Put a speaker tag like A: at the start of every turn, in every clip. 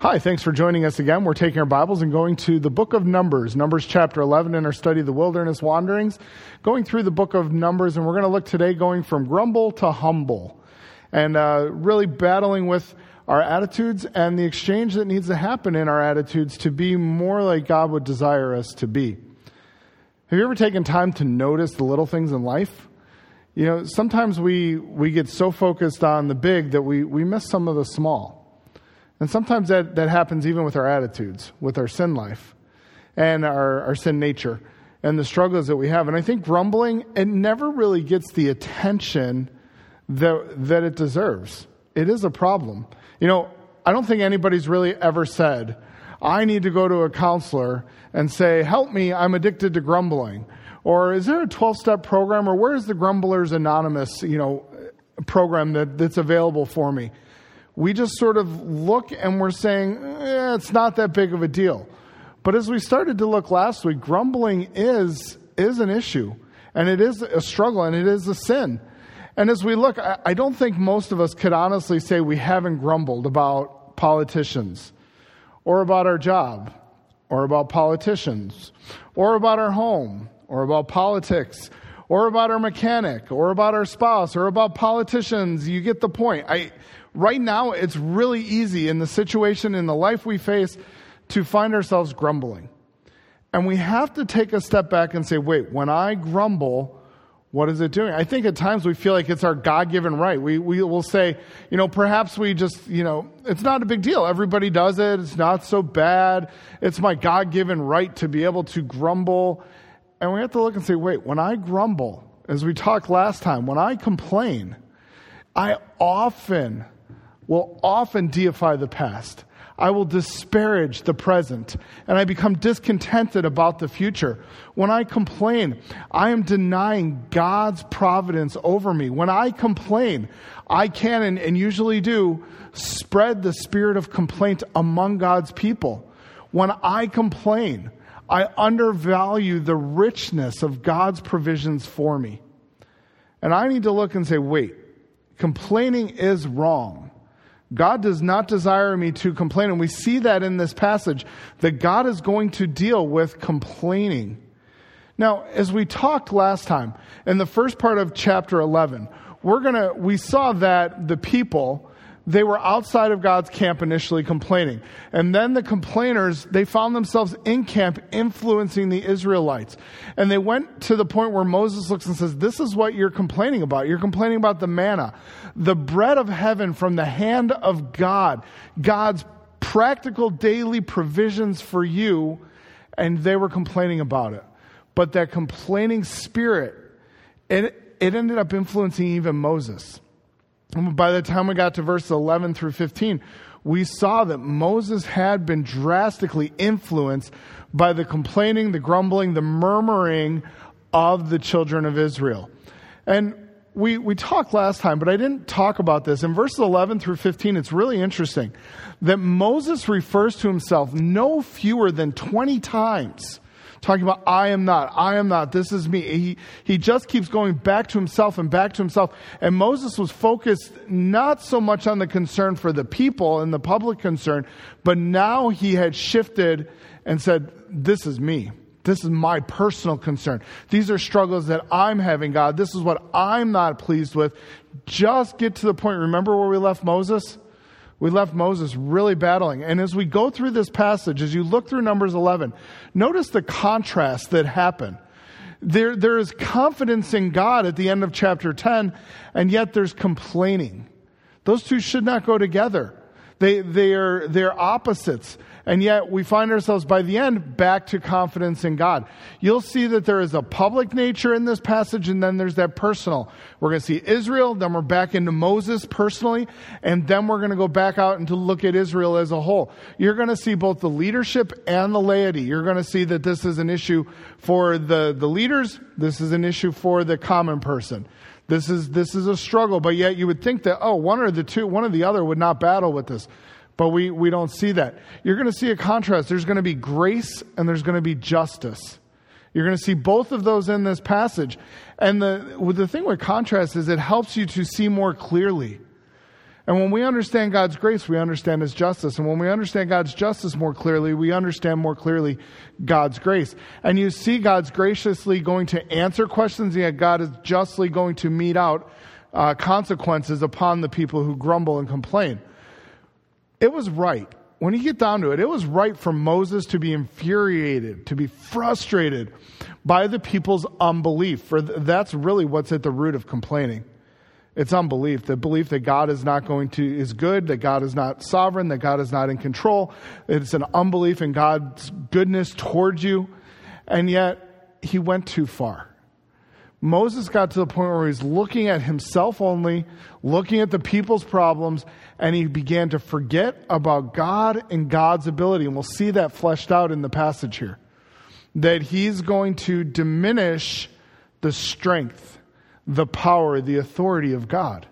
A: Hi, thanks for joining us again. We're taking our Bibles and going to the book of Numbers, Numbers chapter 11 in our study of the wilderness wanderings. Going through the book of Numbers, and we're going to look today going from grumble to humble and uh, really battling with our attitudes and the exchange that needs to happen in our attitudes to be more like God would desire us to be. Have you ever taken time to notice the little things in life? You know, sometimes we, we get so focused on the big that we, we miss some of the small. And sometimes that, that happens even with our attitudes, with our sin life and our, our sin nature and the struggles that we have. And I think grumbling, it never really gets the attention that, that it deserves. It is a problem. You know, I don't think anybody's really ever said, I need to go to a counselor and say, Help me, I'm addicted to grumbling. Or is there a 12 step program, or where is the Grumblers Anonymous, you know, program that, that's available for me? We just sort of look and we're saying, eh, it's not that big of a deal. But as we started to look last week, grumbling is, is an issue, and it is a struggle, and it is a sin. And as we look, I, I don't think most of us could honestly say we haven't grumbled about politicians, or about our job, or about politicians, or about our home, or about politics, or about our mechanic, or about our spouse, or about politicians. You get the point. I, right now, it's really easy in the situation, in the life we face, to find ourselves grumbling. And we have to take a step back and say, wait, when I grumble, what is it doing? I think at times we feel like it's our God given right. We, we will say, you know, perhaps we just, you know, it's not a big deal. Everybody does it. It's not so bad. It's my God given right to be able to grumble. And we have to look and say, wait, when I grumble, as we talked last time, when I complain, I often will often deify the past. I will disparage the present and I become discontented about the future. When I complain, I am denying God's providence over me. When I complain, I can and, and usually do spread the spirit of complaint among God's people. When I complain, I undervalue the richness of God's provisions for me. And I need to look and say, wait, complaining is wrong. God does not desire me to complain. And we see that in this passage, that God is going to deal with complaining. Now, as we talked last time, in the first part of chapter 11, we're gonna, we saw that the people, they were outside of God's camp initially complaining. And then the complainers, they found themselves in camp influencing the Israelites. And they went to the point where Moses looks and says, This is what you're complaining about. You're complaining about the manna, the bread of heaven from the hand of God, God's practical daily provisions for you. And they were complaining about it. But that complaining spirit, it, it ended up influencing even Moses. And By the time we got to verse 11 through 15, we saw that Moses had been drastically influenced by the complaining, the grumbling, the murmuring of the children of Israel. And we, we talked last time, but I didn't talk about this. In verses 11 through 15, it's really interesting that Moses refers to himself no fewer than 20 times talking about, I am not, I am not, this is me. He, he just keeps going back to himself and back to himself. And Moses was focused not so much on the concern for the people and the public concern, but now he had shifted and said, This is me. This is my personal concern. These are struggles that I'm having, God. This is what I'm not pleased with. Just get to the point. Remember where we left Moses? We left Moses really battling. And as we go through this passage, as you look through Numbers 11, notice the contrast that happened. There, there is confidence in God at the end of chapter 10, and yet there's complaining. Those two should not go together. They, they are, they're opposites. And yet we find ourselves by the end back to confidence in God. You'll see that there is a public nature in this passage and then there's that personal. We're going to see Israel, then we're back into Moses personally, and then we're going to go back out and to look at Israel as a whole. You're going to see both the leadership and the laity. You're going to see that this is an issue for the, the leaders. This is an issue for the common person. This is, this is a struggle, but yet you would think that, oh, one or the two, one or the other would not battle with this. But we, we don't see that. You're going to see a contrast. There's going to be grace and there's going to be justice. You're going to see both of those in this passage. And the, the thing with contrast is it helps you to see more clearly. And when we understand God's grace, we understand His justice. And when we understand God's justice more clearly, we understand more clearly God's grace. And you see God's graciously going to answer questions, yet God is justly going to mete out uh, consequences upon the people who grumble and complain. It was right. When you get down to it, it was right for Moses to be infuriated, to be frustrated by the people's unbelief. For that's really what's at the root of complaining. It's unbelief, the belief that God is not going to, is good, that God is not sovereign, that God is not in control. It's an unbelief in God's goodness towards you. And yet, he went too far. Moses got to the point where he's looking at himself only, looking at the people's problems, and he began to forget about God and God's ability. And we'll see that fleshed out in the passage here. That he's going to diminish the strength the power, the authority of God.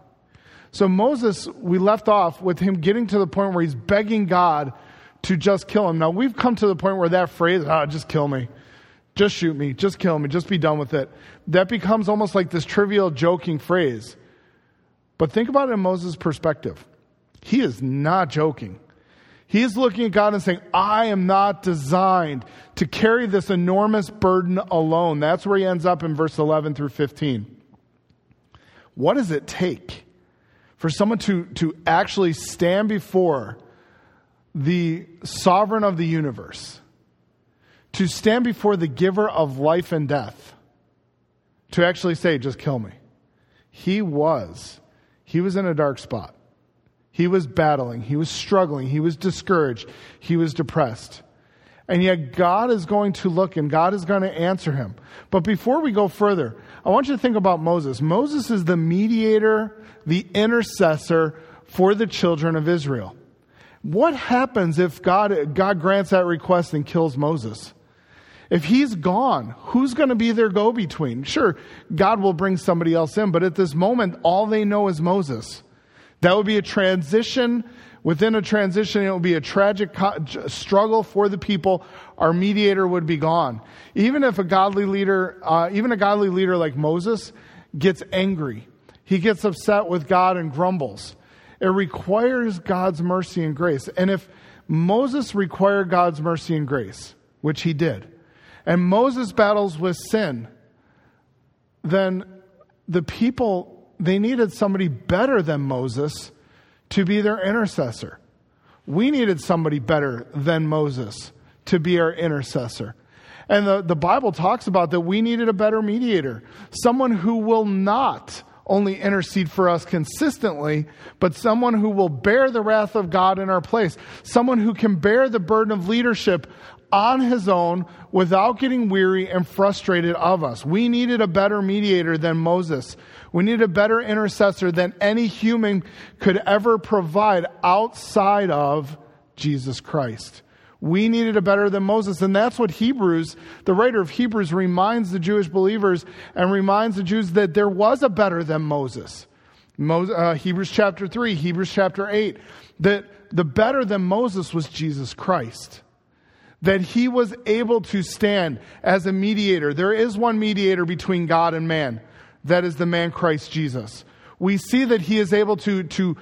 A: So Moses, we left off with him getting to the point where he's begging God to just kill him. Now we've come to the point where that phrase, ah, just kill me. Just shoot me. Just kill me. Just be done with it. That becomes almost like this trivial joking phrase. But think about it in Moses' perspective. He is not joking. He is looking at God and saying, I am not designed to carry this enormous burden alone. That's where he ends up in verse 11 through 15. What does it take for someone to, to actually stand before the sovereign of the universe, to stand before the giver of life and death, to actually say, just kill me? He was. He was in a dark spot. He was battling. He was struggling. He was discouraged. He was depressed. And yet God is going to look and God is going to answer him. But before we go further, I want you to think about Moses. Moses is the mediator, the intercessor for the children of Israel. What happens if God, God grants that request and kills Moses? If he's gone, who's going to be their go between? Sure, God will bring somebody else in, but at this moment, all they know is Moses. That would be a transition Within a transition, it will be a tragic struggle for the people. Our mediator would be gone. Even if a godly leader, uh, even a godly leader like Moses, gets angry, he gets upset with God and grumbles. It requires God's mercy and grace. And if Moses required God's mercy and grace, which he did, and Moses battles with sin, then the people, they needed somebody better than Moses to be their intercessor. We needed somebody better than Moses to be our intercessor. And the, the Bible talks about that we needed a better mediator, someone who will not only intercede for us consistently, but someone who will bear the wrath of God in our place, someone who can bear the burden of leadership on his own without getting weary and frustrated of us. We needed a better mediator than Moses. We needed a better intercessor than any human could ever provide outside of Jesus Christ. We needed a better than Moses. And that's what Hebrews, the writer of Hebrews, reminds the Jewish believers and reminds the Jews that there was a better than Moses. Moses uh, Hebrews chapter 3, Hebrews chapter 8, that the better than Moses was Jesus Christ that he was able to stand as a mediator. There is one mediator between God and man. That is the man Christ Jesus. We see that he is able to, to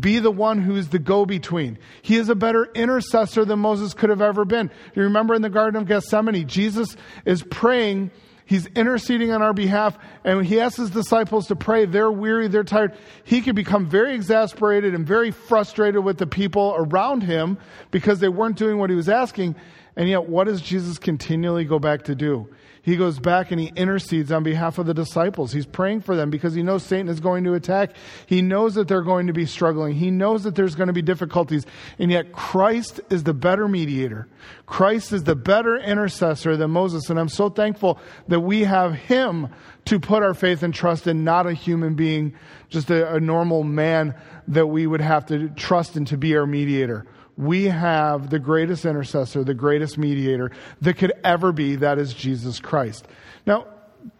A: be the one who is the go between. He is a better intercessor than Moses could have ever been. You remember in the Garden of Gethsemane, Jesus is praying, he's interceding on our behalf, and he asks his disciples to pray. They're weary, they're tired. He could become very exasperated and very frustrated with the people around him because they weren't doing what he was asking. And yet, what does Jesus continually go back to do? He goes back and he intercedes on behalf of the disciples. He's praying for them because he knows Satan is going to attack. He knows that they're going to be struggling. He knows that there's going to be difficulties. And yet, Christ is the better mediator. Christ is the better intercessor than Moses. And I'm so thankful that we have him to put our faith and trust in, not a human being, just a, a normal man that we would have to trust in to be our mediator we have the greatest intercessor, the greatest mediator that could ever be. That is Jesus Christ. Now,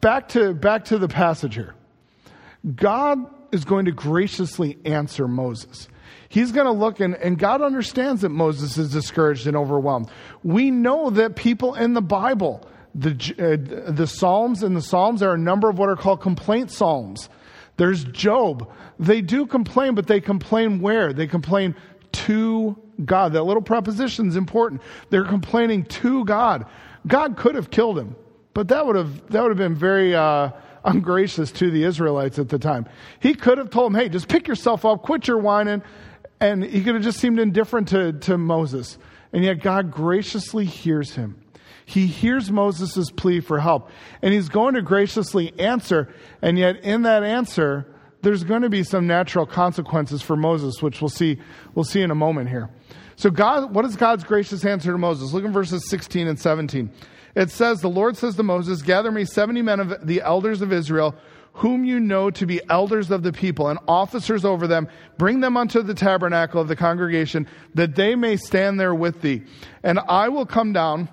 A: back to, back to the passage here. God is going to graciously answer Moses. He's going to look and, and God understands that Moses is discouraged and overwhelmed. We know that people in the Bible, the, uh, the Psalms and the Psalms are a number of what are called complaint Psalms There's Job. They do complain, but they complain where? They complain to God. That little preposition is important. They're complaining to God. God could have killed him, but that would have, that would have been very, uh, ungracious to the Israelites at the time. He could have told them, hey, just pick yourself up, quit your whining, and he could have just seemed indifferent to, to Moses. And yet God graciously hears him. He hears Moses' plea for help, and he's going to graciously answer, and yet in that answer, there's going to be some natural consequences for Moses, which we'll see, we'll see in a moment here. So God, what is God's gracious answer to Moses? Look in verses 16 and 17. It says, The Lord says to Moses, Gather me 70 men of the elders of Israel, whom you know to be elders of the people and officers over them. Bring them unto the tabernacle of the congregation, that they may stand there with thee. And I will come down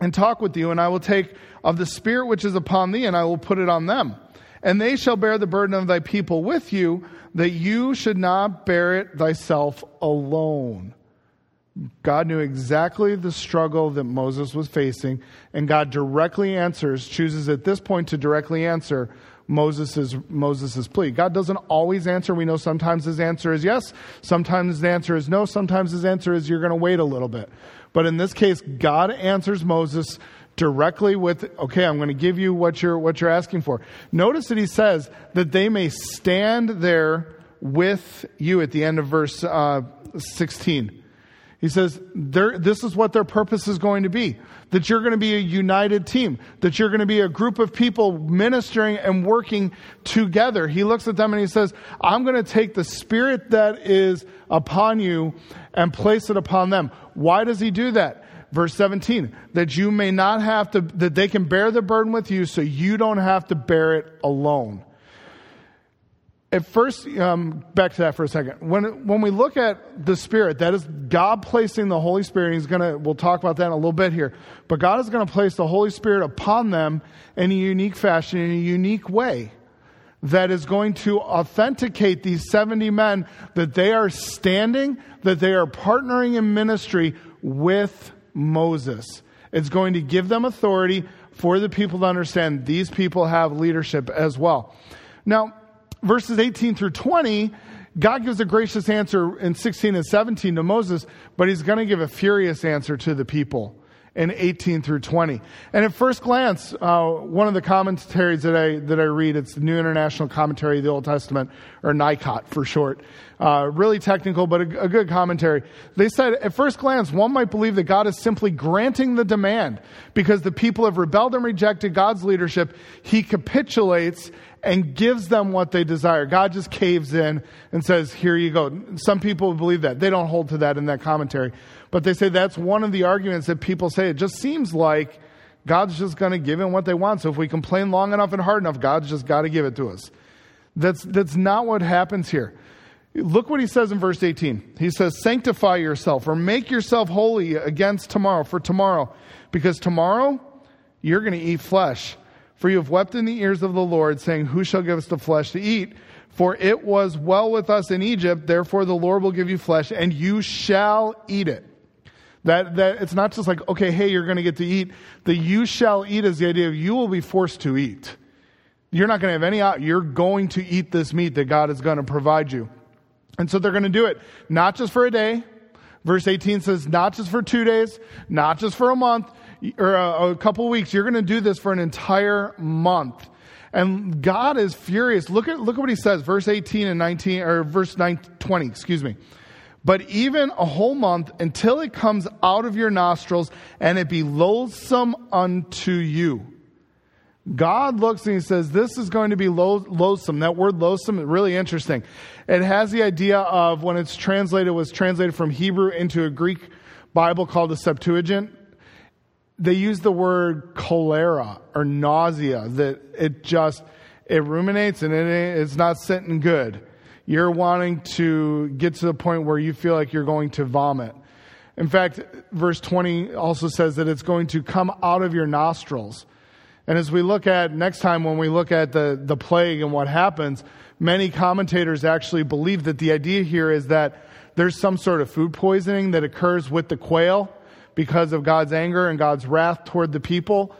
A: and talk with you, and I will take of the Spirit which is upon thee, and I will put it on them. And they shall bear the burden of thy people with you, that you should not bear it thyself alone. God knew exactly the struggle that Moses was facing, and God directly answers, chooses at this point to directly answer Moses' Moses's plea. God doesn't always answer. We know sometimes his answer is yes, sometimes his answer is no, sometimes his answer is you're going to wait a little bit. But in this case, God answers Moses directly with, okay, I'm going to give you what you're, what you're asking for. Notice that he says that they may stand there with you at the end of verse uh, 16. He says, this is what their purpose is going to be. That you're going to be a united team. That you're going to be a group of people ministering and working together. He looks at them and he says, I'm going to take the spirit that is upon you and place it upon them. Why does he do that? Verse 17, that you may not have to, that they can bear the burden with you so you don't have to bear it alone at first, um, back to that for a second. When when we look at the Spirit, that is God placing the Holy Spirit. He's gonna. We'll talk about that in a little bit here. But God is going to place the Holy Spirit upon them in a unique fashion, in a unique way, that is going to authenticate these seventy men that they are standing, that they are partnering in ministry with Moses. It's going to give them authority for the people to understand these people have leadership as well. Now verses 18 through 20, God gives a gracious answer in 16 and 17 to Moses, but he's going to give a furious answer to the people in 18 through 20. And at first glance, uh, one of the commentaries that I, that I read, it's the New International Commentary of the Old Testament, or NICOT for short. Uh, really technical, but a, a good commentary. They said, at first glance, one might believe that God is simply granting the demand because the people have rebelled and rejected God's leadership. He capitulates and gives them what they desire. God just caves in and says, Here you go. Some people believe that. They don't hold to that in that commentary. But they say that's one of the arguments that people say. It just seems like God's just going to give them what they want. So if we complain long enough and hard enough, God's just got to give it to us. That's, that's not what happens here. Look what he says in verse 18. He says, Sanctify yourself or make yourself holy against tomorrow, for tomorrow, because tomorrow you're going to eat flesh. For you have wept in the ears of the Lord, saying, Who shall give us the flesh to eat? For it was well with us in Egypt, therefore the Lord will give you flesh, and you shall eat it. That, that it's not just like, okay, hey, you're going to get to eat. The you shall eat is the idea of you will be forced to eat. You're not going to have any out. You're going to eat this meat that God is going to provide you. And so they're going to do it not just for a day. Verse 18 says, not just for two days, not just for a month, or a, a couple weeks. You're going to do this for an entire month. And God is furious. Look at, look at what he says, verse 18 and 19, or verse 9, 20, excuse me. But even a whole month until it comes out of your nostrils and it be loathsome unto you. God looks and he says, This is going to be loathsome. That word loathsome is really interesting. It has the idea of when it's translated, was translated from Hebrew into a Greek Bible called the Septuagint they use the word cholera or nausea that it just it ruminates and it, it's not sitting good you're wanting to get to the point where you feel like you're going to vomit in fact verse 20 also says that it's going to come out of your nostrils and as we look at next time when we look at the, the plague and what happens many commentators actually believe that the idea here is that there's some sort of food poisoning that occurs with the quail because of God's anger and God's wrath toward the people.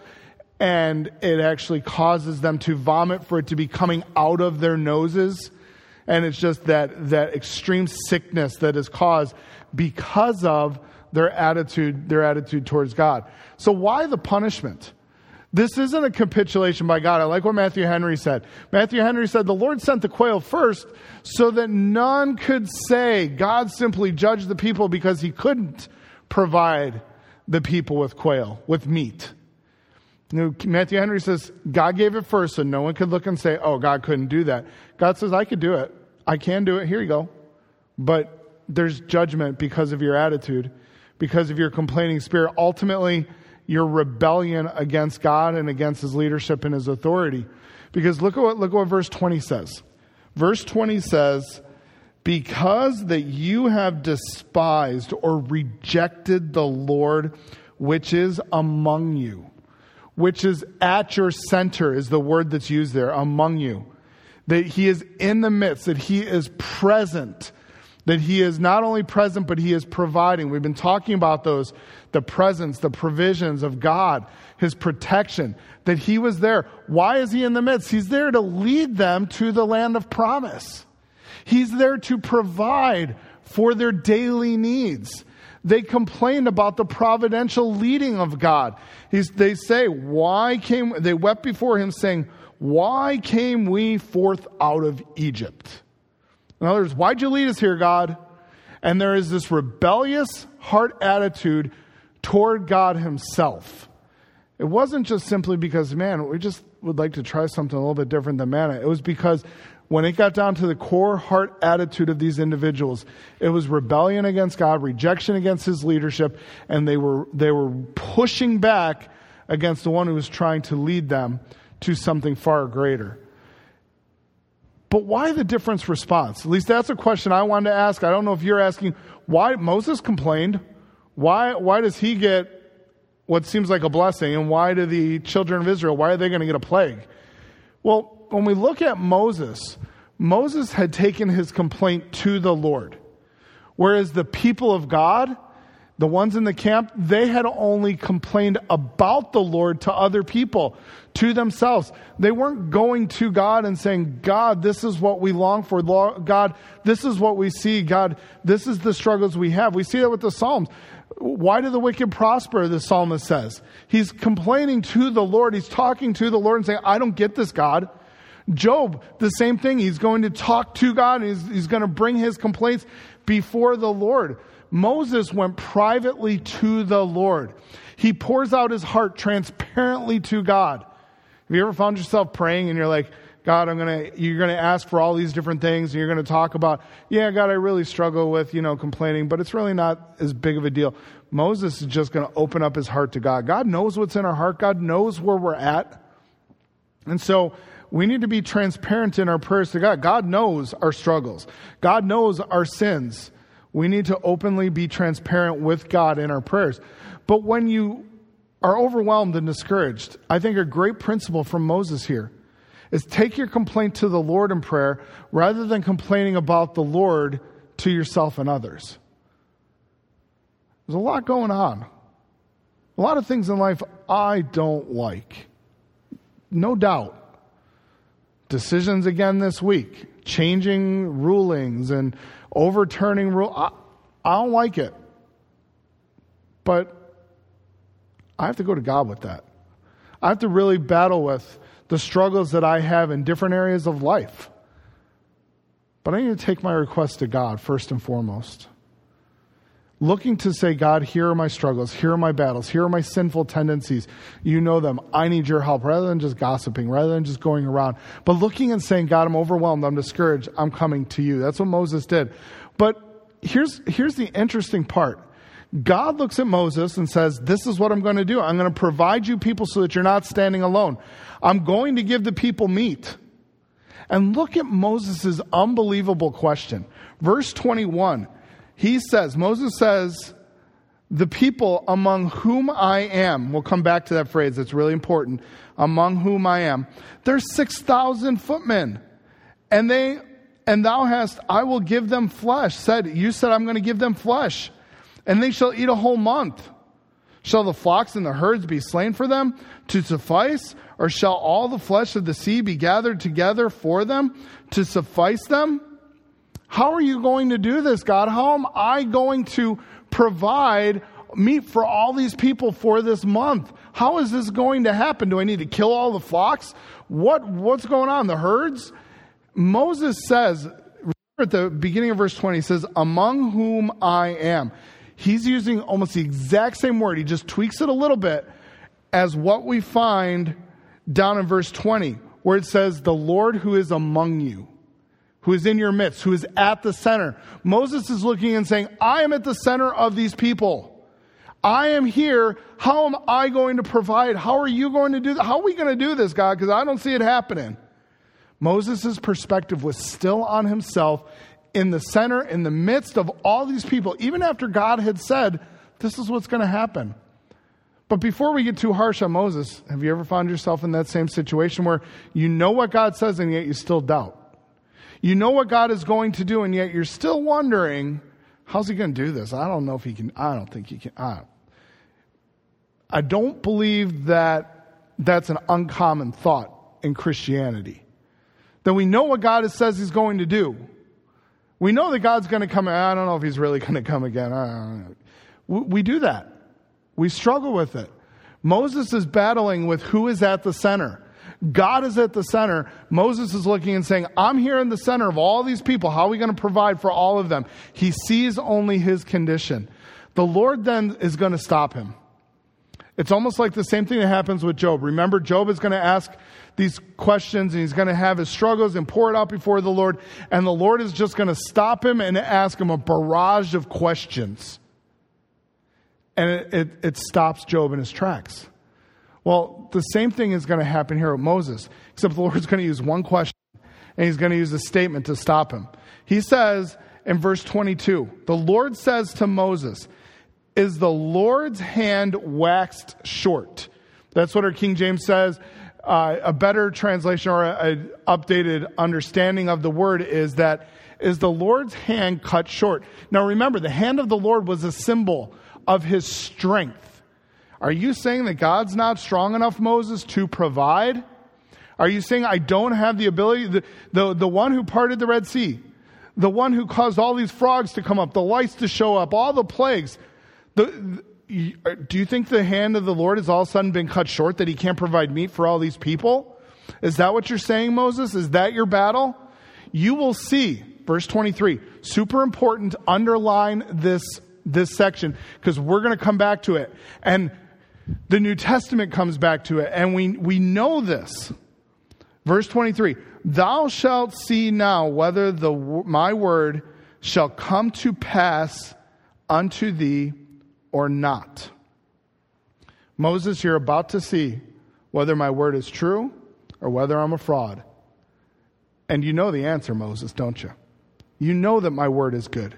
A: and it actually causes them to vomit for it to be coming out of their noses. And it's just that, that extreme sickness that is caused because of their attitude, their attitude towards God. So why the punishment? This isn't a capitulation by God. I like what Matthew Henry said. Matthew Henry said, The Lord sent the quail first so that none could say God simply judged the people because he couldn't provide the people with quail, with meat. You know, Matthew Henry says, God gave it first so no one could look and say, oh, God couldn't do that. God says, I could do it. I can do it. Here you go. But there's judgment because of your attitude, because of your complaining spirit. Ultimately, your rebellion against God and against his leadership and his authority. Because look at what, look at what verse 20 says. Verse 20 says, Because that you have despised or rejected the Lord which is among you, which is at your center, is the word that's used there, among you. That he is in the midst, that he is present, that he is not only present, but he is providing. We've been talking about those the presence, the provisions of God, his protection, that he was there. Why is he in the midst? He's there to lead them to the land of promise. He's there to provide for their daily needs. They complained about the providential leading of God. He's, they say, Why came, they wept before him, saying, Why came we forth out of Egypt? In other words, why'd you lead us here, God? And there is this rebellious heart attitude toward God Himself. It wasn't just simply because, man, we just would like to try something a little bit different than manna. It was because when it got down to the core heart attitude of these individuals, it was rebellion against God, rejection against His leadership, and they were, they were pushing back against the one who was trying to lead them to something far greater. But why the difference response? At least that's a question I wanted to ask. I don't know if you're asking why Moses complained. Why, why does he get what seems like a blessing, and why do the children of Israel, why are they going to get a plague? Well, when we look at Moses, Moses had taken his complaint to the Lord, whereas the people of God, the ones in the camp, they had only complained about the Lord to other people, to themselves. They weren't going to God and saying, God, this is what we long for. God, this is what we see. God, this is the struggles we have. We see that with the Psalms. Why do the wicked prosper? The psalmist says. He's complaining to the Lord. He's talking to the Lord and saying, I don't get this, God. Job, the same thing. He's going to talk to God he's, he's going to bring his complaints before the Lord. Moses went privately to the Lord. He pours out his heart transparently to God. Have you ever found yourself praying and you're like, God, I'm gonna, you're gonna ask for all these different things and you're gonna talk about, yeah, God, I really struggle with, you know, complaining, but it's really not as big of a deal. Moses is just gonna open up his heart to God. God knows what's in our heart. God knows where we're at. And so, we need to be transparent in our prayers to God. God knows our struggles. God knows our sins. We need to openly be transparent with God in our prayers. But when you are overwhelmed and discouraged, I think a great principle from Moses here is take your complaint to the Lord in prayer rather than complaining about the Lord to yourself and others. There's a lot going on. A lot of things in life I don't like. No doubt. Decisions again this week, changing rulings and overturning rule. I, I don't like it. But I have to go to God with that. I have to really battle with the struggles that I have in different areas of life. But I need to take my request to God first and foremost. Looking to say, God, here are my struggles, here are my battles, here are my sinful tendencies. You know them. I need your help rather than just gossiping, rather than just going around. But looking and saying, God, I'm overwhelmed, I'm discouraged, I'm coming to you. That's what Moses did. But here's, here's the interesting part. God looks at Moses and says, This is what I'm going to do. I'm going to provide you people so that you're not standing alone. I'm going to give the people meat. And look at Moses' unbelievable question. Verse 21, he says, Moses says, the people among whom I am, we'll come back to that phrase, it's really important, among whom I am, there's 6,000 footmen. And they, and thou hast, I will give them flesh. Said, you said I'm going to give them flesh. And they shall eat a whole month. Shall the flocks and the herds be slain for them to suffice? Or shall all the flesh of the sea be gathered together for them to suffice them? How are you going to do this, God? How am I going to provide meat for all these people for this month? How is this going to happen? Do I need to kill all the flocks? What, what's going on? The herds? Moses says, at the beginning of verse 20, he says, Among whom I am. He's using almost the exact same word. He just tweaks it a little bit as what we find down in verse 20, where it says, The Lord who is among you, who is in your midst, who is at the center. Moses is looking and saying, I am at the center of these people. I am here. How am I going to provide? How are you going to do that? How are we going to do this, God? Because I don't see it happening. Moses' perspective was still on himself in the center, in the midst of all these people, even after God had said, This is what's going to happen. But before we get too harsh on Moses, have you ever found yourself in that same situation where you know what God says and yet you still doubt? You know what God is going to do and yet you're still wondering, how's he going to do this? I don't know if he can, I don't think he can. I don't, I don't believe that that's an uncommon thought in Christianity that we know what God says He's going to do. We know that God's going to come. I don't know if He's really going to come again. We do that. We struggle with it. Moses is battling with who is at the center. God is at the center. Moses is looking and saying, I'm here in the center of all these people. How are we going to provide for all of them? He sees only his condition. The Lord then is going to stop him. It's almost like the same thing that happens with Job. Remember, Job is going to ask these questions and he's going to have his struggles and pour it out before the Lord. And the Lord is just going to stop him and ask him a barrage of questions. And it, it, it stops Job in his tracks. Well, the same thing is going to happen here with Moses, except the Lord's going to use one question and he's going to use a statement to stop him. He says in verse 22, the Lord says to Moses, Is the Lord's hand waxed short? That's what our King James says uh, a better translation or an updated understanding of the word is that is the Lord's hand cut short. Now remember, the hand of the Lord was a symbol of his strength. Are you saying that God's not strong enough, Moses, to provide? Are you saying I don't have the ability? The, the, the one who parted the Red Sea, the one who caused all these frogs to come up, the lights to show up, all the plagues, the, uh, do you think the hand of the Lord has all of a sudden been cut short that he can't provide meat for all these people? Is that what you're saying, Moses? Is that your battle? You will see, verse 23, super important, underline this, this section because we're going to come back to it. And the New Testament comes back to it, and we, we know this. Verse 23 Thou shalt see now whether the, my word shall come to pass unto thee or not. Moses, you're about to see whether my word is true or whether I'm a fraud. And you know the answer, Moses, don't you? You know that my word is good.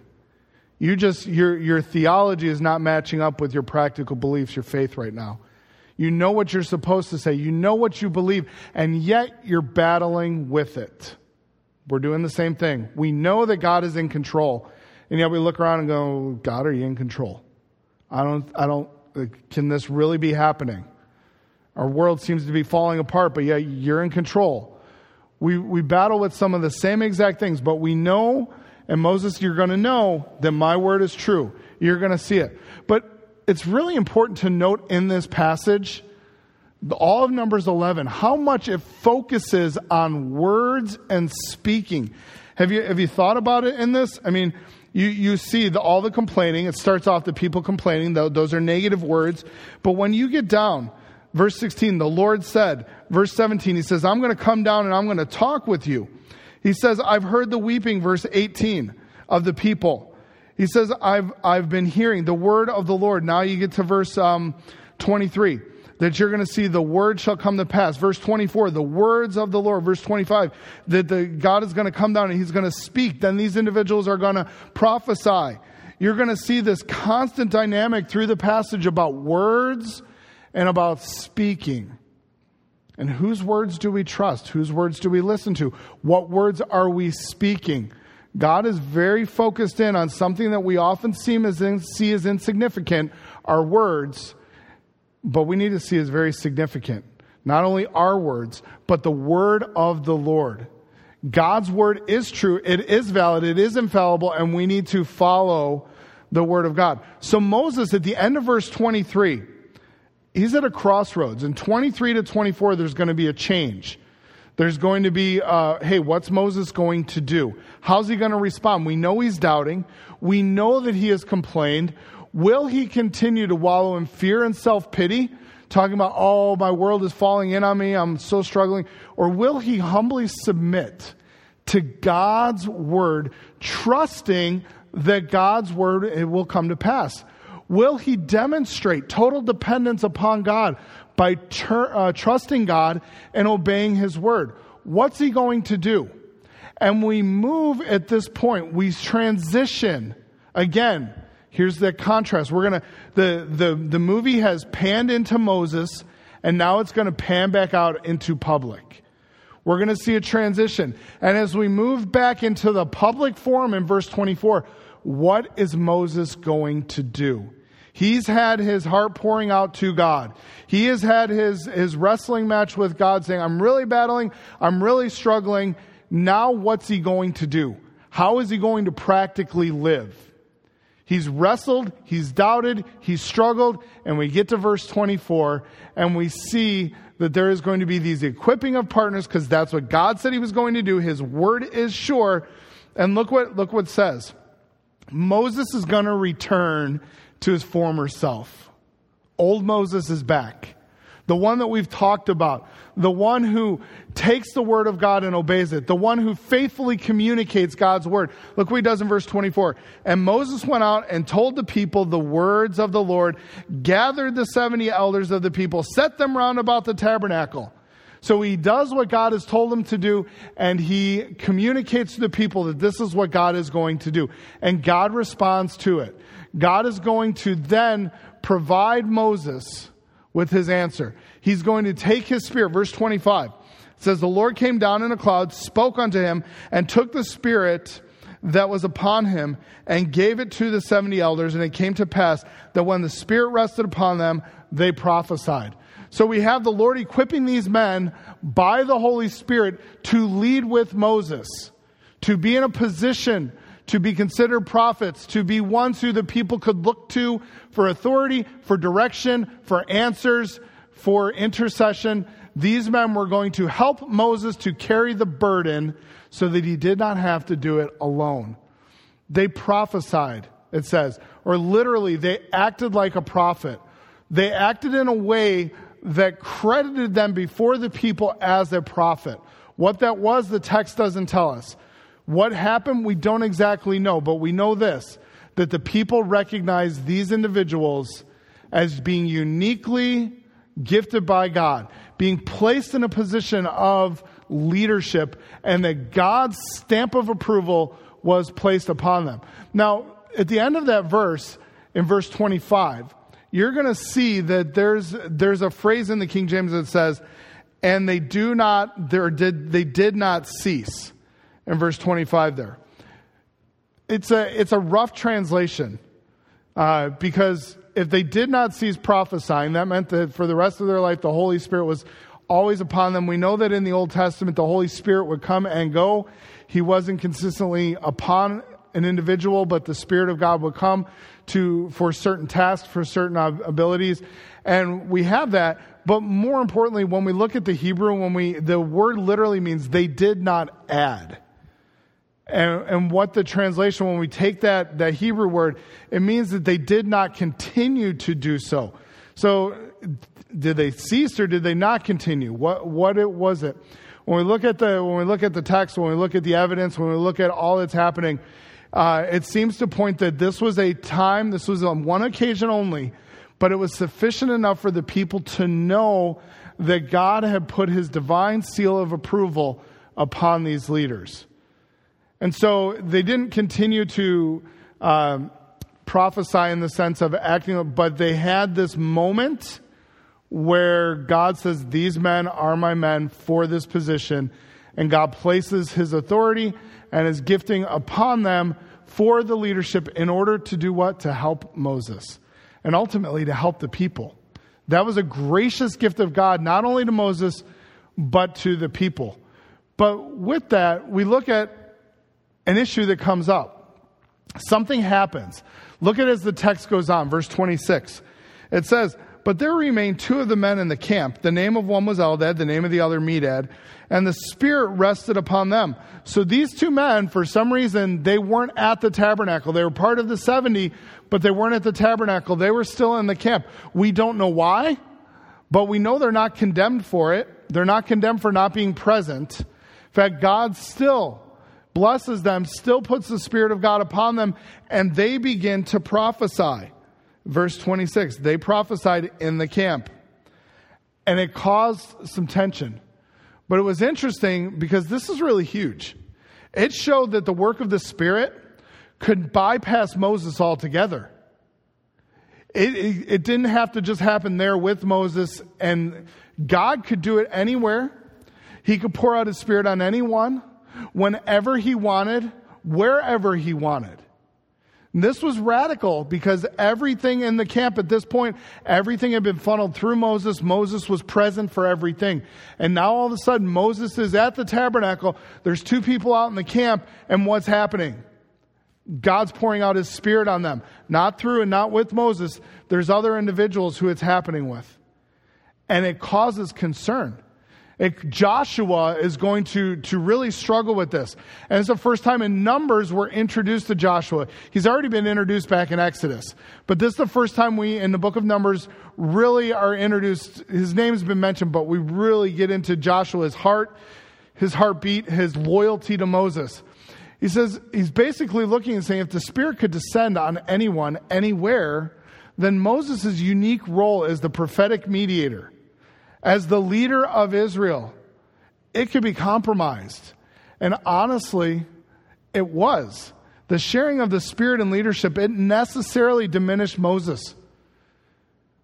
A: You just, your, your theology is not matching up with your practical beliefs, your faith right now. You know what you're supposed to say. You know what you believe, and yet you're battling with it. We're doing the same thing. We know that God is in control, and yet we look around and go, God, are you in control? I don't, I don't, can this really be happening? Our world seems to be falling apart, but yet you're in control. We, we battle with some of the same exact things, but we know, and Moses, you're going to know that my word is true. You're going to see it. But it's really important to note in this passage, all of Numbers 11, how much it focuses on words and speaking. Have you, have you thought about it in this? I mean, you, you see the, all the complaining. It starts off the people complaining. Those are negative words. But when you get down, verse 16, the Lord said, verse 17, he says, I'm going to come down and I'm going to talk with you. He says, I've heard the weeping, verse 18, of the people. He says, I've, I've been hearing the word of the Lord. Now you get to verse um, 23 that you're going to see the word shall come to pass. Verse 24, the words of the Lord. Verse 25, that the God is going to come down and he's going to speak. Then these individuals are going to prophesy. You're going to see this constant dynamic through the passage about words and about speaking. And whose words do we trust? Whose words do we listen to? What words are we speaking? God is very focused in on something that we often seem as in, see as insignificant, our words but we need to see is very significant. Not only our words, but the word of the Lord. God's word is true, it is valid, it is infallible, and we need to follow the word of God. So Moses, at the end of verse 23, he's at a crossroads. In 23 to 24, there's going to be a change. There's going to be, uh, hey, what's Moses going to do? How's he going to respond? We know he's doubting. We know that he has complained. Will he continue to wallow in fear and self pity, talking about, oh, my world is falling in on me, I'm so struggling? Or will he humbly submit to God's word, trusting that God's word will come to pass? Will he demonstrate total dependence upon God by uh, trusting God and obeying his word? What's he going to do? And we move at this point, we transition again. Here's the contrast. We're gonna the the the movie has panned into Moses, and now it's going to pan back out into public. We're going to see a transition. And as we move back into the public forum in verse 24, what is Moses going to do? He's had his heart pouring out to God. He has had his, his wrestling match with God saying, I'm really battling. I'm really struggling. Now what's he going to do? How is he going to practically live? He's wrestled, he's doubted, he's struggled, and we get to verse 24 and we see that there is going to be these equipping of partners because that's what God said he was going to do. His word is sure. And look what, look what says. Moses is going to return to his former self. Old Moses is back. The one that we've talked about. The one who takes the word of God and obeys it. The one who faithfully communicates God's word. Look what he does in verse 24. And Moses went out and told the people the words of the Lord, gathered the 70 elders of the people, set them round about the tabernacle. So he does what God has told him to do, and he communicates to the people that this is what God is going to do. And God responds to it. God is going to then provide Moses with his answer. He's going to take his spirit. Verse 25 says, The Lord came down in a cloud, spoke unto him, and took the spirit that was upon him and gave it to the 70 elders. And it came to pass that when the spirit rested upon them, they prophesied. So we have the Lord equipping these men by the Holy Spirit to lead with Moses, to be in a position to be considered prophets, to be ones who the people could look to for authority, for direction, for answers, for intercession. These men were going to help Moses to carry the burden so that he did not have to do it alone. They prophesied, it says, or literally, they acted like a prophet. They acted in a way that credited them before the people as a prophet. What that was, the text doesn't tell us. What happened, we don't exactly know, but we know this that the people recognized these individuals as being uniquely gifted by God, being placed in a position of leadership, and that God's stamp of approval was placed upon them. Now, at the end of that verse, in verse 25, you're going to see that there's, there's a phrase in the King James that says, and they do not, there did, they did not cease in verse 25 there. It's a, it's a rough translation uh, because if they did not cease prophesying, that meant that for the rest of their life, the Holy Spirit was always upon them. We know that in the Old Testament, the Holy Spirit would come and go. He wasn't consistently upon an individual, but the Spirit of God would come to, for certain tasks, for certain abilities. And we have that. But more importantly, when we look at the Hebrew, when we, the word literally means they did not add. And, and, what the translation, when we take that, that Hebrew word, it means that they did not continue to do so. So, did they cease or did they not continue? What, what it was it? When we look at the, when we look at the text, when we look at the evidence, when we look at all that's happening, uh, it seems to point that this was a time, this was on one occasion only, but it was sufficient enough for the people to know that God had put his divine seal of approval upon these leaders. And so they didn't continue to um, prophesy in the sense of acting, but they had this moment where God says, These men are my men for this position. And God places his authority and his gifting upon them for the leadership in order to do what? To help Moses and ultimately to help the people. That was a gracious gift of God, not only to Moses, but to the people. But with that, we look at an issue that comes up. Something happens. Look at it as the text goes on, verse 26. It says, But there remained two of the men in the camp. The name of one was Eldad, the name of the other Medad, and the Spirit rested upon them. So these two men, for some reason, they weren't at the tabernacle. They were part of the 70, but they weren't at the tabernacle. They were still in the camp. We don't know why, but we know they're not condemned for it. They're not condemned for not being present. In fact, God still blesses them, still puts the Spirit of God upon them, and they begin to prophesy. Verse 26 they prophesied in the camp, and it caused some tension. But it was interesting because this is really huge. It showed that the work of the Spirit could bypass Moses altogether. It, it, it, didn't have to just happen there with Moses, and God could do it anywhere. He could pour out his Spirit on anyone, whenever he wanted, wherever he wanted. This was radical because everything in the camp at this point, everything had been funneled through Moses. Moses was present for everything. And now all of a sudden, Moses is at the tabernacle. There's two people out in the camp, and what's happening? God's pouring out his spirit on them. Not through and not with Moses. There's other individuals who it's happening with. And it causes concern. It, Joshua is going to, to really struggle with this. And it's the first time in Numbers we're introduced to Joshua. He's already been introduced back in Exodus. But this is the first time we, in the book of Numbers, really are introduced. His name's been mentioned, but we really get into Joshua's heart, his heartbeat, his loyalty to Moses. He says, he's basically looking and saying, if the Spirit could descend on anyone, anywhere, then Moses' unique role as the prophetic mediator as the leader of Israel, it could be compromised. And honestly, it was. The sharing of the Spirit and leadership, it necessarily diminished Moses.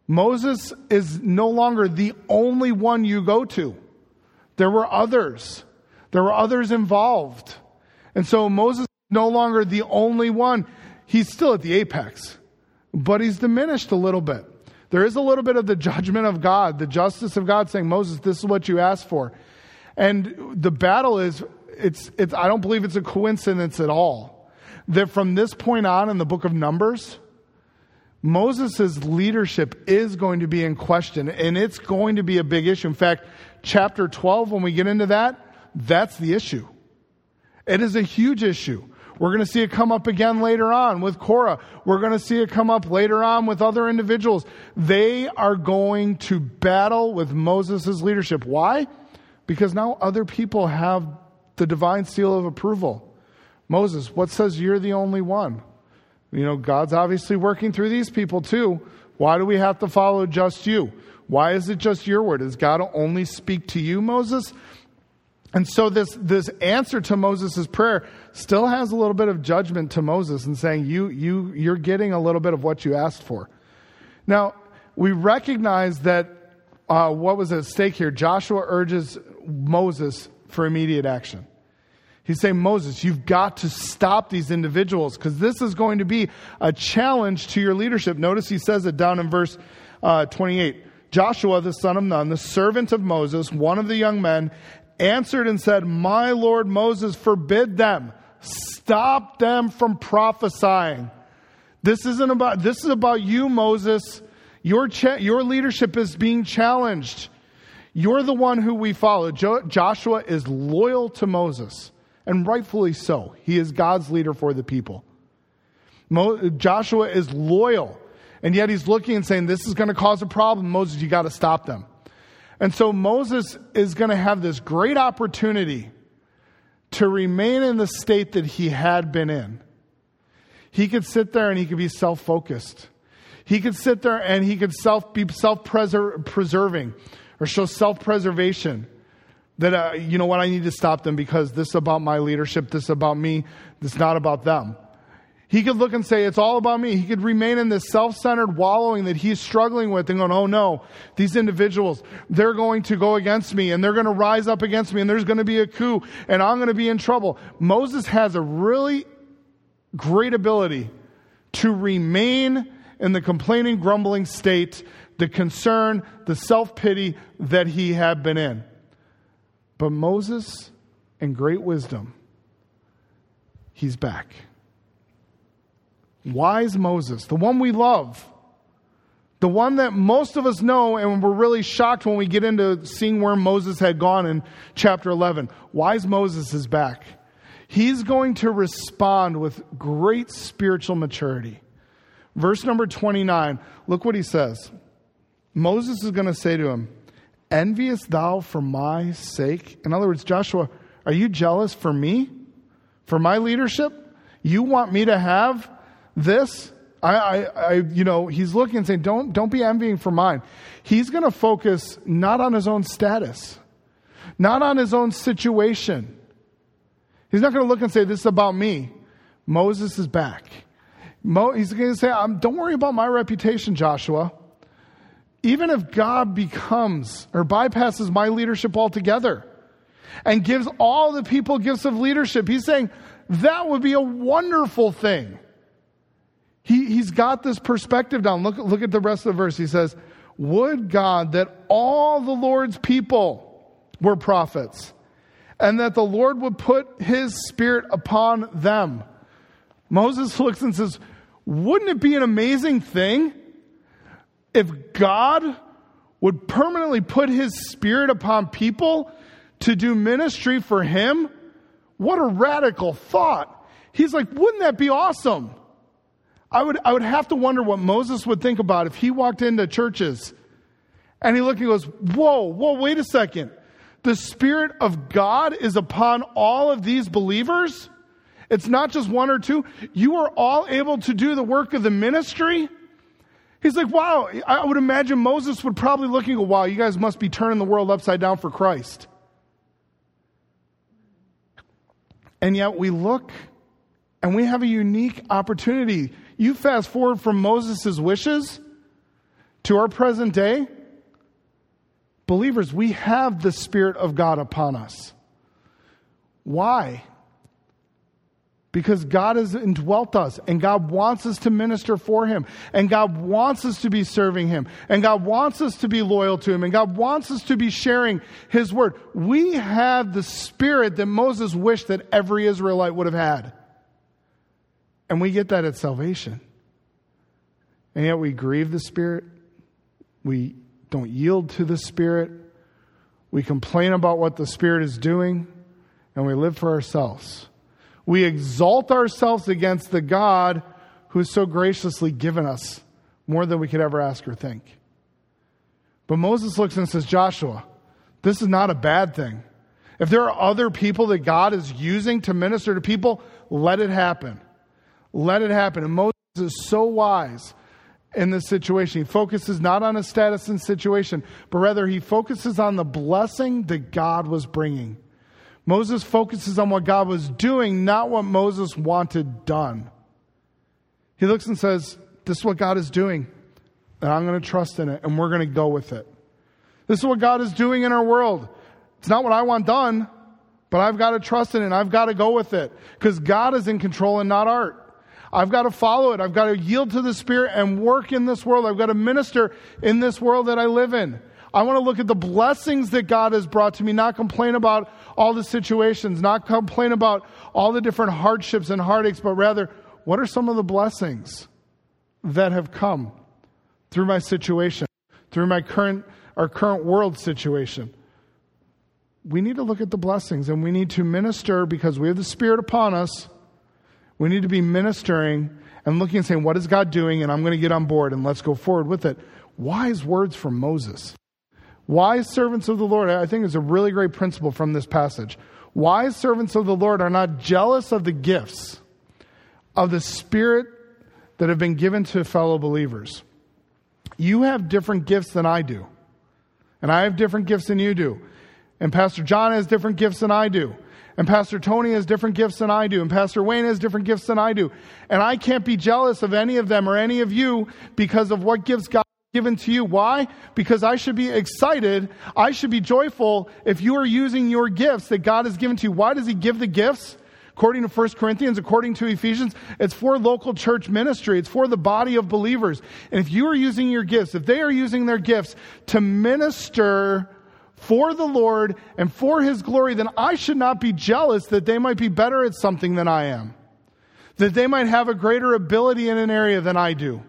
A: Moses is no longer the only one you go to. There were others. There were others involved. And so Moses is no longer the only one. He's still at the apex, but he's diminished a little bit. There is a little bit of the judgment of God, the justice of God saying, Moses, this is what you asked for. And the battle is, it's, it's, I don't believe it's a coincidence at all. That from this point on in the book of Numbers, Moses' leadership is going to be in question, and it's going to be a big issue. In fact, chapter 12, when we get into that, that's the issue. It is a huge issue. We're going to see it come up again later on with Korah. We're going to see it come up later on with other individuals. They are going to battle with Moses' leadership. Why? Because now other people have the divine seal of approval. Moses, what says you're the only one? You know, God's obviously working through these people too. Why do we have to follow just you? Why is it just your word? Does God only speak to you, Moses? And so this, this answer to Moses' prayer still has a little bit of judgment to Moses and saying, you, you, you're getting a little bit of what you asked for. Now, we recognize that uh, what was at stake here. Joshua urges Moses for immediate action. He's saying, Moses, you've got to stop these individuals because this is going to be a challenge to your leadership. Notice he says it down in verse uh, 28. Joshua, the son of Nun, the servant of Moses, one of the young men, answered and said, My Lord Moses, forbid them. Stop them from prophesying. This isn't about, this is about you, Moses. Your, cha- your leadership is being challenged. You're the one who we follow. Jo- Joshua is loyal to Moses, and rightfully so. He is God's leader for the people. Mo- Joshua is loyal, and yet he's looking and saying, This is going to cause a problem. Moses, you got to stop them. And so Moses is going to have this great opportunity to remain in the state that he had been in. He could sit there and he could be self focused. He could sit there and he could self, be self preserving or show self preservation. That, uh, you know what, I need to stop them because this is about my leadership, this is about me, this is not about them. He could look and say, It's all about me. He could remain in this self centered wallowing that he's struggling with and going, Oh no, these individuals, they're going to go against me and they're going to rise up against me and there's going to be a coup and I'm going to be in trouble. Moses has a really great ability to remain in the complaining, grumbling state, the concern, the self pity that he had been in. But Moses, in great wisdom, he's back. Wise Moses, the one we love, the one that most of us know, and we're really shocked when we get into seeing where Moses had gone in chapter 11. Wise Moses is back. He's going to respond with great spiritual maturity. Verse number 29, look what he says. Moses is going to say to him, Envious thou for my sake? In other words, Joshua, are you jealous for me? For my leadership? You want me to have this? I, I, I, you know, he's looking and saying, don't, don't be envying for mine. He's going to focus not on his own status, not on his own situation. He's not going to look and say, this is about me. Moses is back. Mo, he's going to say, don't worry about my reputation, Joshua. Even if God becomes or bypasses my leadership altogether and gives all the people gifts of leadership, he's saying that would be a wonderful thing. He, he's got this perspective down. Look, look at the rest of the verse. He says, Would God that all the Lord's people were prophets, and that the Lord would put his spirit upon them. Moses looks and says, Wouldn't it be an amazing thing if God would permanently put his spirit upon people to do ministry for him? What a radical thought. He's like, Wouldn't that be awesome? I would, I would have to wonder what Moses would think about if he walked into churches and he looked and goes, Whoa, whoa, wait a second. The Spirit of God is upon all of these believers? It's not just one or two. You are all able to do the work of the ministry? He's like, wow, I would imagine Moses would probably look and go, wow, you guys must be turning the world upside down for Christ. And yet we look and we have a unique opportunity you fast forward from Moses' wishes to our present day. Believers, we have the Spirit of God upon us. Why? Because God has indwelt us and God wants us to minister for Him and God wants us to be serving Him and God wants us to be loyal to Him and God wants us to be sharing His Word. We have the Spirit that Moses wished that every Israelite would have had. And we get that at salvation. And yet we grieve the Spirit. We don't yield to the Spirit. We complain about what the Spirit is doing. And we live for ourselves. We exalt ourselves against the God who has so graciously given us more than we could ever ask or think. But Moses looks and says, Joshua, this is not a bad thing. If there are other people that God is using to minister to people, let it happen. Let it happen. And Moses is so wise in this situation. He focuses not on his status and situation, but rather he focuses on the blessing that God was bringing. Moses focuses on what God was doing, not what Moses wanted done. He looks and says, This is what God is doing, and I'm going to trust in it, and we're going to go with it. This is what God is doing in our world. It's not what I want done, but I've got to trust in it, and I've got to go with it, because God is in control and not art. I've got to follow it. I've got to yield to the Spirit and work in this world. I've got to minister in this world that I live in. I want to look at the blessings that God has brought to me, not complain about all the situations, not complain about all the different hardships and heartaches, but rather, what are some of the blessings that have come through my situation, through my current, our current world situation? We need to look at the blessings and we need to minister because we have the Spirit upon us we need to be ministering and looking and saying, What is God doing? And I'm going to get on board and let's go forward with it. Wise words from Moses. Wise servants of the Lord, I think is a really great principle from this passage. Wise servants of the Lord are not jealous of the gifts of the Spirit that have been given to fellow believers. You have different gifts than I do. And I have different gifts than you do. And Pastor John has different gifts than I do. And Pastor Tony has different gifts than I do. And Pastor Wayne has different gifts than I do. And I can't be jealous of any of them or any of you because of what gifts God given to you. Why? Because I should be excited. I should be joyful if you are using your gifts that God has given to you. Why does He give the gifts? according to 1 Corinthians, according to Ephesians, it's for local church ministry. It's for the body of believers. And if you are using your gifts, if they are using their gifts to minister for the Lord and for His glory, then I should not be jealous that they might be better at something than I am. That they might have a greater ability in an area than I do.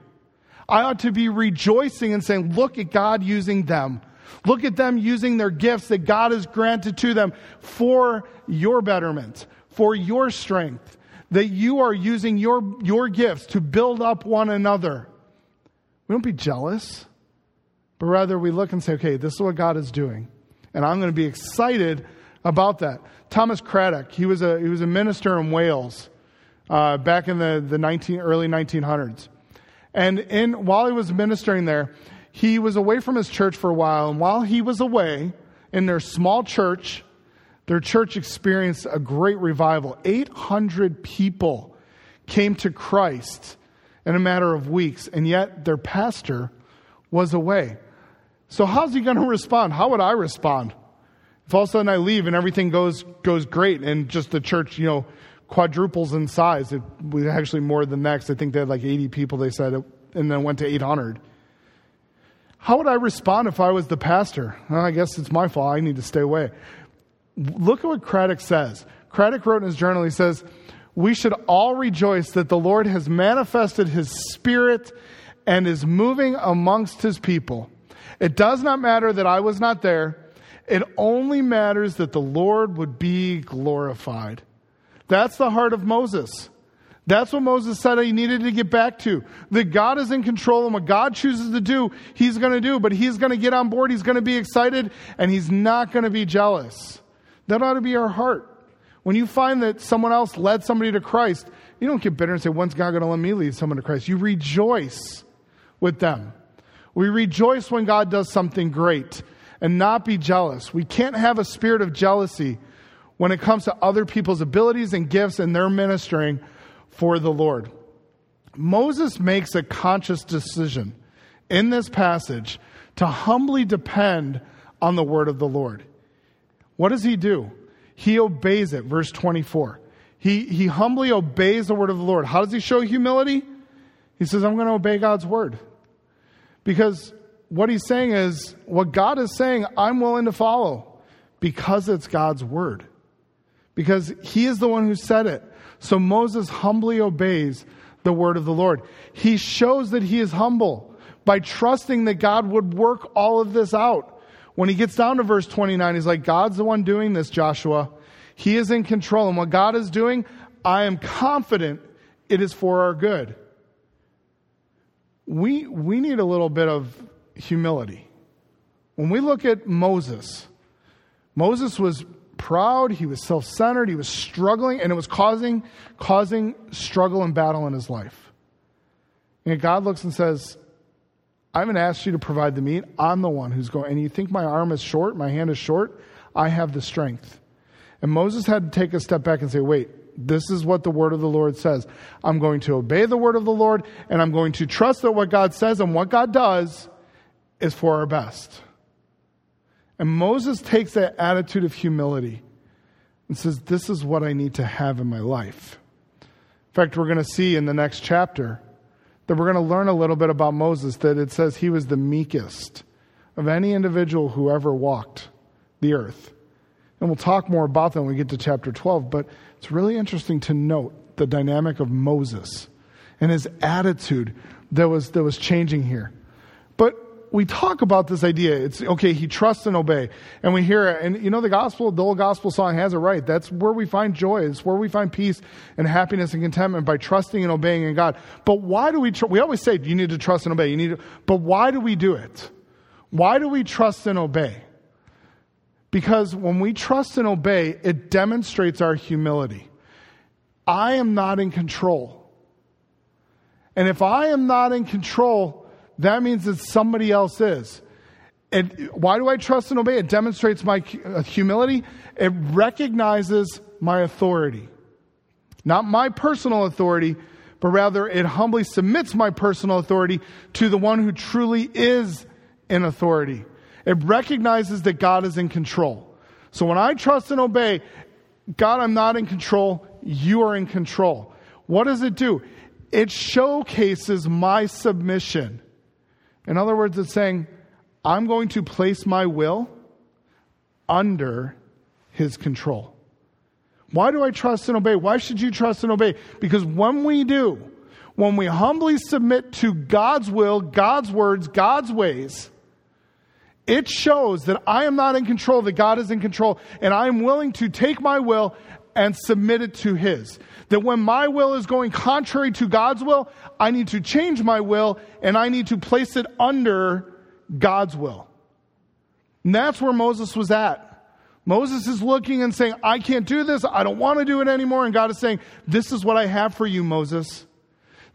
A: I ought to be rejoicing and saying, look at God using them. Look at them using their gifts that God has granted to them for your betterment, for your strength, that you are using your, your gifts to build up one another. We don't be jealous, but rather we look and say, okay, this is what God is doing. And I'm going to be excited about that. Thomas Craddock, he was a, he was a minister in Wales uh, back in the, the 19, early 1900s. And in, while he was ministering there, he was away from his church for a while. And while he was away in their small church, their church experienced a great revival. 800 people came to Christ in a matter of weeks, and yet their pastor was away. So, how's he going to respond? How would I respond? If all of a sudden I leave and everything goes, goes great and just the church, you know, quadruples in size. It was actually more than next. I think they had like 80 people, they said, and then went to 800. How would I respond if I was the pastor? Well, I guess it's my fault. I need to stay away. Look at what Craddock says. Craddock wrote in his journal, he says, We should all rejoice that the Lord has manifested his spirit and is moving amongst his people. It does not matter that I was not there. It only matters that the Lord would be glorified. That's the heart of Moses. That's what Moses said he needed to get back to. That God is in control and what God chooses to do, he's going to do, but he's going to get on board, he's going to be excited, and he's not going to be jealous. That ought to be our heart. When you find that someone else led somebody to Christ, you don't get bitter and say, When's God going to let me lead someone to Christ? You rejoice with them. We rejoice when God does something great and not be jealous. We can't have a spirit of jealousy when it comes to other people's abilities and gifts and their ministering for the Lord. Moses makes a conscious decision in this passage to humbly depend on the word of the Lord. What does he do? He obeys it, verse 24. He, he humbly obeys the word of the Lord. How does he show humility? He says, I'm going to obey God's word. Because what he's saying is, what God is saying, I'm willing to follow because it's God's word because he is the one who said it. So Moses humbly obeys the word of the Lord. He shows that he is humble by trusting that God would work all of this out. When he gets down to verse 29, he's like, God's the one doing this, Joshua. He is in control. And what God is doing, I am confident it is for our good. We, we need a little bit of humility. When we look at Moses, Moses was proud, he was self centered, he was struggling, and it was causing, causing struggle and battle in his life. And God looks and says, I haven't asked you to provide the meat. I'm the one who's going. And you think my arm is short, my hand is short? I have the strength. And Moses had to take a step back and say, wait, this is what the word of the Lord says. I'm going to obey the word of the Lord, and I'm going to trust that what God says and what God does is for our best. And Moses takes that attitude of humility and says, This is what I need to have in my life. In fact, we're going to see in the next chapter that we're going to learn a little bit about Moses, that it says he was the meekest of any individual who ever walked the earth. And we'll talk more about that when we get to chapter 12, but it's really interesting to note the dynamic of Moses and his attitude that was, that was changing here. But we talk about this idea. It's okay, he trusts and obey. And we hear it. And you know, the gospel, the old gospel song has it right. That's where we find joy. It's where we find peace and happiness and contentment by trusting and obeying in God. But why do we, tr- we always say you need to trust and obey. You need to, but why do we do it? Why do we trust and obey? Because when we trust and obey, it demonstrates our humility. I am not in control. And if I am not in control, that means that somebody else is. And why do I trust and obey? It demonstrates my uh, humility. It recognizes my authority. Not my personal authority, but rather it humbly submits my personal authority to the one who truly is in authority. It recognizes that God is in control. So when I trust and obey, God, I'm not in control. you are in control. What does it do? It showcases my submission. In other words, it's saying, I'm going to place my will under his control. Why do I trust and obey? Why should you trust and obey? Because when we do, when we humbly submit to God's will, God's words, God's ways, it shows that I am not in control, that God is in control, and I am willing to take my will and submit it to His. That when my will is going contrary to God's will, I need to change my will and I need to place it under God's will. And that's where Moses was at. Moses is looking and saying, I can't do this. I don't want to do it anymore. And God is saying, This is what I have for you, Moses.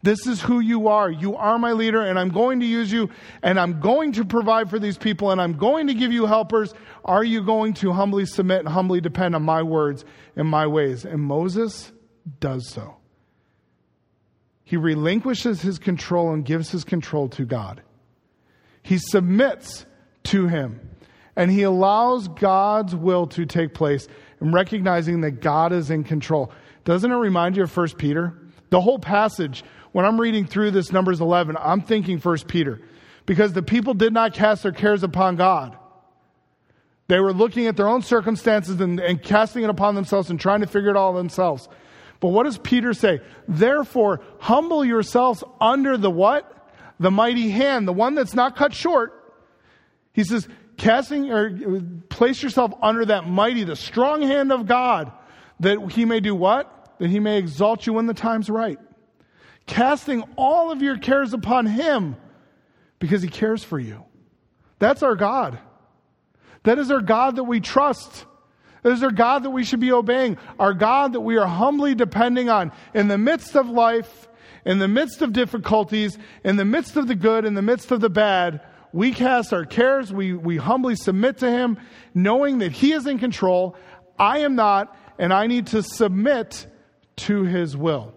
A: This is who you are. You are my leader, and I'm going to use you, and I'm going to provide for these people, and I'm going to give you helpers. Are you going to humbly submit and humbly depend on my words and my ways? And Moses does so. He relinquishes his control and gives his control to God. He submits to him, and he allows God's will to take place and recognizing that God is in control. Doesn't it remind you of 1 Peter? The whole passage when I'm reading through this Numbers 11, I'm thinking First Peter because the people did not cast their cares upon God. They were looking at their own circumstances and, and casting it upon themselves and trying to figure it all themselves. But what does Peter say? Therefore, humble yourselves under the what? The mighty hand, the one that's not cut short. He says, casting or place yourself under that mighty, the strong hand of God, that he may do what? That he may exalt you when the time's right casting all of your cares upon Him because He cares for you. That's our God. That is our God that we trust. That is our God that we should be obeying. Our God that we are humbly depending on in the midst of life, in the midst of difficulties, in the midst of the good, in the midst of the bad. We cast our cares, we, we humbly submit to Him, knowing that He is in control. I am not, and I need to submit to His will.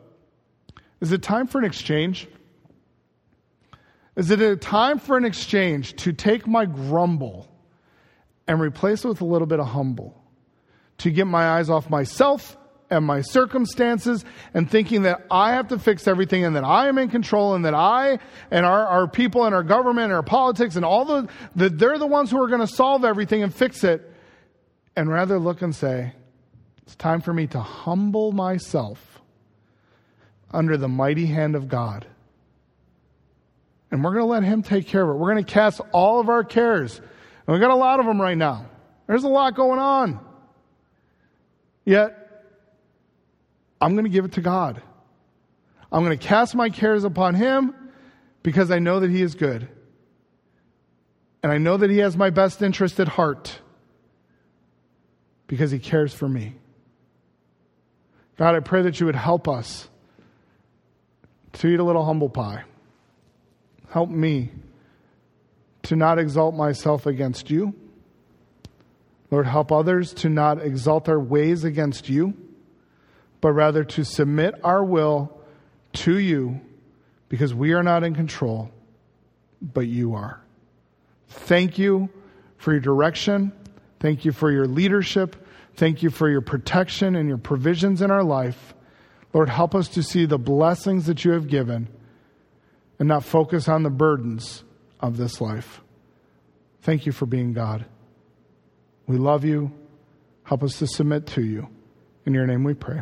A: Is it time for an exchange? Is it a time for an exchange to take my grumble and replace it with a little bit of humble? To get my eyes off myself and my circumstances and thinking that I have to fix everything and that I am in control and that I and our, our people and our government and our politics and all the, that they're the ones who are going to solve everything and fix it. And rather look and say, it's time for me to humble myself under the mighty hand of God. And we're going to let Him take care of it. We're going to cast all of our cares. And we've got a lot of them right now. There's a lot going on. Yet, I'm going to give it to God. I'm going to cast my cares upon Him because I know that He is good. And I know that He has my best interest at heart because He cares for me. God, I pray that you would help us to eat a little humble pie. Help me to not exalt myself against you. Lord, help others to not exalt their ways against you, but rather to submit our will to you because we are not in control, but you are. Thank you for your direction. Thank you for your leadership. Thank you for your protection and your provisions in our life. Lord, help us to see the blessings that you have given and not focus on the burdens of this life. Thank you for being God. We love you. Help us to submit to you. In your name we pray.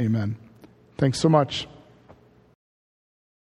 A: Amen. Thanks so much.